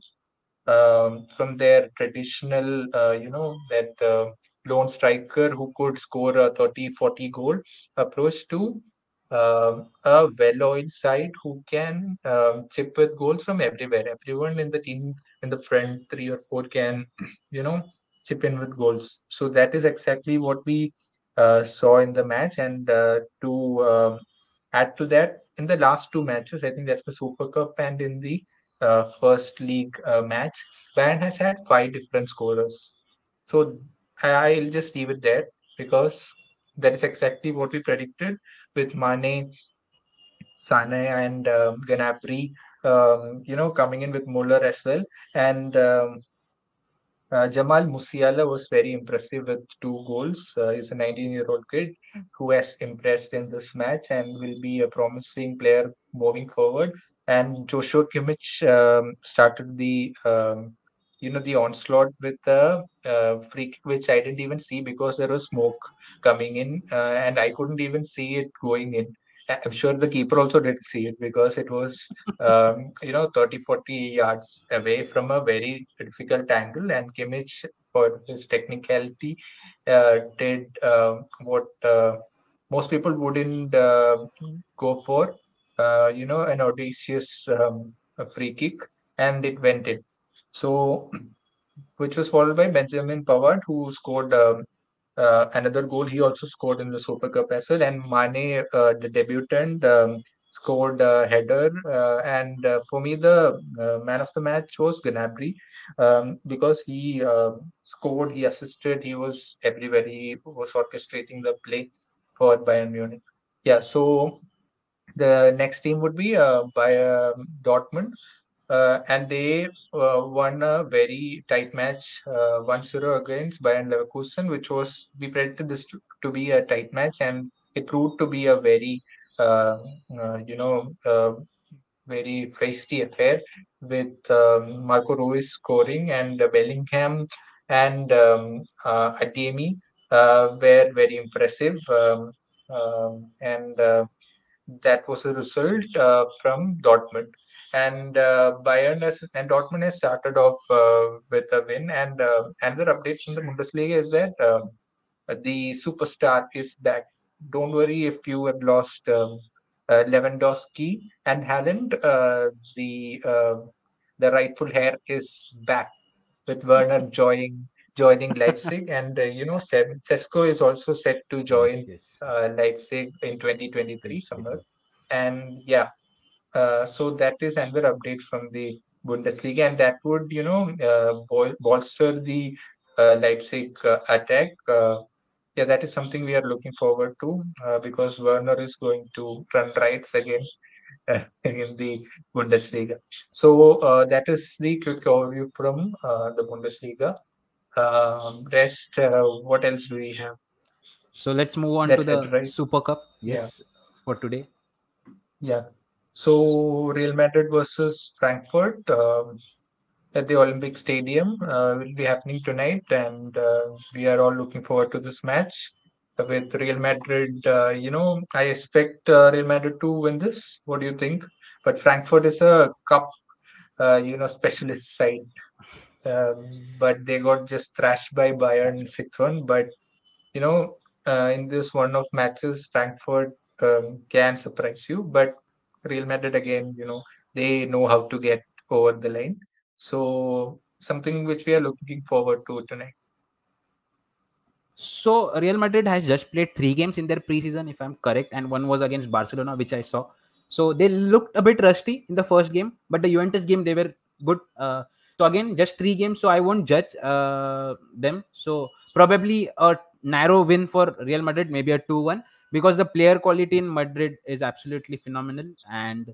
um, from their traditional, uh, you know, that uh, lone striker who could score a 30, 40 goal approach to um, a well-oiled side who can um, chip with goals from everywhere. Everyone in the team in the front three or four can, you know, chip in with goals. So that is exactly what we uh, saw in the match. And uh, to um add to that, in the last two matches, I think that's the Super Cup and in the uh, first league uh, match, Bayern has had five different scorers. So I'll just leave it there because that is exactly what we predicted with Mane, Sane, and um, Gnabry. Um, you know, coming in with Muller as well, and um, uh, Jamal Musiala was very impressive with two goals. Uh, he's a 19-year-old kid who has impressed in this match and will be a promising player moving forward. And Joshua Kimmich um, started the um, you know the onslaught with a uh, free kick which I didn't even see because there was smoke coming in uh, and I couldn't even see it going in. I'm sure the keeper also didn't see it because it was um, you know 30 40 yards away from a very difficult angle and Kimmich for his technicality uh, did uh, what uh, most people wouldn't uh, go for uh, you know an audacious um, free kick and it went in. So which was followed by Benjamin Pavard who scored um, uh, another goal. He also scored in the Super Cup as well. And Mane, uh, the debutant, um, scored a header. Uh, and uh, for me, the uh, man of the match was Gnabry um, because he scored, he assisted, he was everywhere. He was orchestrating the play for Bayern Munich. Yeah, so the next team would be uh, by Dortmund uh, and they uh, won a very tight match, uh, 1-0 against Bayer Leverkusen, which was we predicted this to, to be a tight match, and it proved to be a very, uh, uh, you know, uh, very feisty affair with um, Marco Reus scoring and uh, Bellingham and um, uh, uh, were very impressive. Um, um, and uh, that was a result uh, from Dortmund. And uh, Bayern has, and Dortmund has started off uh, with a win. And uh, another update from the Bundesliga is that um, the superstar is back. Don't worry if you have lost um, uh, Lewandowski and Haaland. Uh, the uh, the rightful heir is back with Werner joining joining Leipzig, and uh, you know Se- Sesko is also set to join Yes, yes. uh, Leipzig in 2023 summer. And yeah, uh, so that is another update from the Bundesliga, and that would, you know, uh, bol- bolster the uh, Leipzig uh, attack. Uh, yeah, that is something we are looking forward to uh, because Werner is going to run rights again uh, in the Bundesliga. So uh, that is the quick overview from uh, the Bundesliga. Um, rest, uh, what else do we have? So let's move on to the it, right? Super Cup. Yeah. Yes, for today. Yeah. So Real Madrid versus Frankfurt um, at the Olympic Stadium uh, will be happening tonight, and uh, we are all looking forward to this match with Real Madrid. Uh, you know, I expect uh, Real Madrid to win this. What do you think? But Frankfurt is a cup, uh, you know, specialist side. Um, but they got just thrashed by Bayern 6-1. But you know, uh, in this one of matches, Frankfurt um, can surprise you, but Real Madrid again, you know, they know how to get over the line. So something which we are looking forward to tonight. So Real Madrid has just played three games in their preseason, if I'm correct, and one was against Barcelona, which I saw. So they looked a bit rusty in the first game, but the Juventus game they were good. Uh, so again, just three games, so I won't judge uh, them. So probably a narrow win for Real Madrid, maybe a two-one, because the player quality in Madrid is absolutely phenomenal, and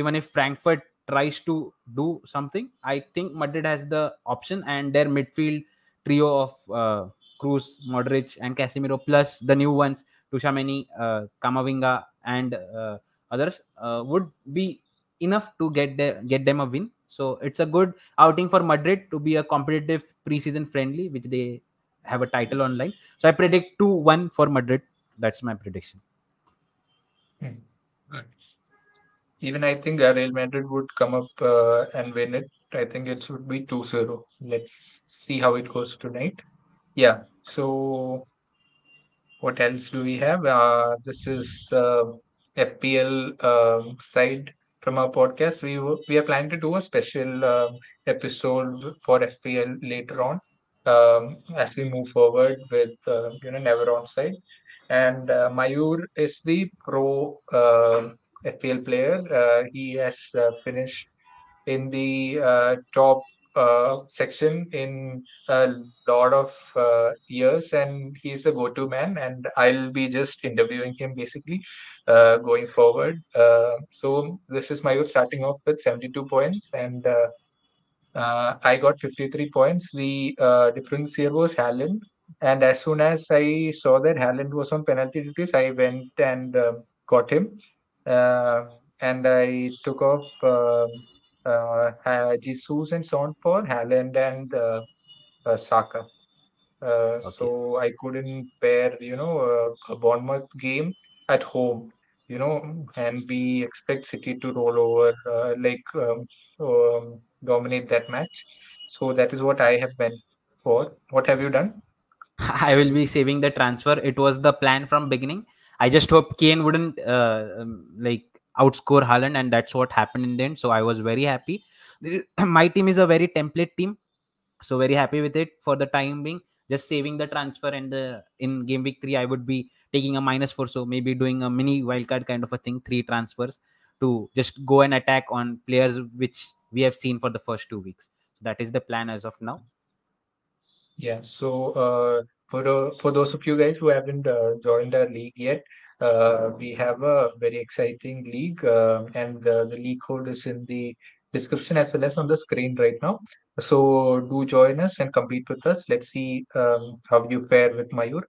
even if Frankfurt tries to do something, I think Madrid has the option, and their midfield trio of uh, Kroos, Modric, and Casemiro, plus the new ones, Tchouameni, uh, Kamavinga, and uh, others, uh, would be enough to get get them a win. So it's a good outing for Madrid to be a competitive preseason friendly, which they have a title online. So I predict two one for Madrid. That's my prediction. Hmm. Even I think uh, Real Madrid would come up uh, and win it. I think it should be 2-0. Let's see how it goes tonight. Yeah. So what else do we have? Uh, this is uh, FPL um, side from our podcast. We we are planning to do a special uh, episode for FPL later on um, as we move forward with uh, you know Never Onside. And uh, Mayur is the pro um FPL player. Uh, he has uh, finished in the uh, top section in a lot of years, and he's a go-to man. And I'll be just interviewing him basically going forward. So this is my starting off with 72 points, and uh, I got 53 points. The uh, difference here was Haaland. And as soon as I saw that Haaland was on penalty duties, I went and um got him. Uh, and I took off uh, Jesus and so on for Haaland and uh, uh, Saka. Uh, Okay. so I couldn't bear, you know, uh, a Bournemouth game at home, you know, and we expect City to roll over, uh, like um, um, dominate that match. So that is what I have been for. What have you done? I will be saving the transfer. It was the plan from beginning. I just hope Kane wouldn't uh, um, like outscore Haaland, and that's what happened in the end. So I was very happy. My team is a very template team, so very happy with it for the time being. Just saving the transfer, and the in game week three, I would be taking a minus four, so maybe doing a mini wildcard kind of a thing, three transfers to just go and attack on players which we have seen for the first two weeks. That is the plan as of now. Yeah, so uh, for the, for those of you guys who haven't uh, joined our league yet, uh, we have a very exciting league, uh, and uh, the league code is in the description as well as on the screen right now. So do join us and compete with us. Let's see um, how you fare with Mayur.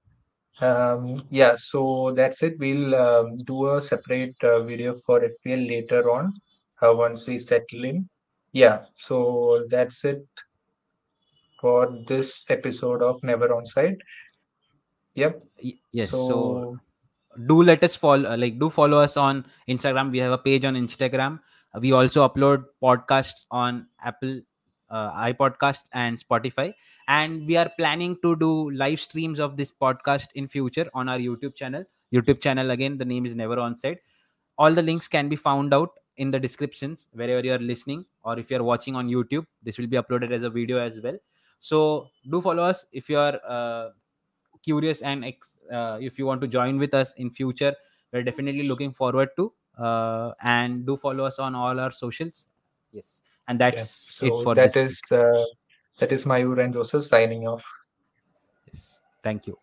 Um, yeah, so that's it. We'll um, do a separate uh, video for FPL later on uh, once we settle in. Yeah, so that's it for this episode of Never Onside. Yep. Yes. so So do let us follow uh, like do follow us on instagram we have a page on instagram we also upload podcasts on apple uh, ipodcast and spotify and we are planning to do live streams of this podcast in future on our youtube channel youtube channel again the name is never onside all the links can be found out in the descriptions wherever you are listening or if you are watching on youtube this will be uploaded as a video as well so do follow us if you are uh, curious and ex- uh, if you want to join with us in future we're definitely looking forward to uh, and do follow us on all our socials. Yes. And yeah, that's it so for that this is uh, that is Mayur and Joseph signing off. yes. thank you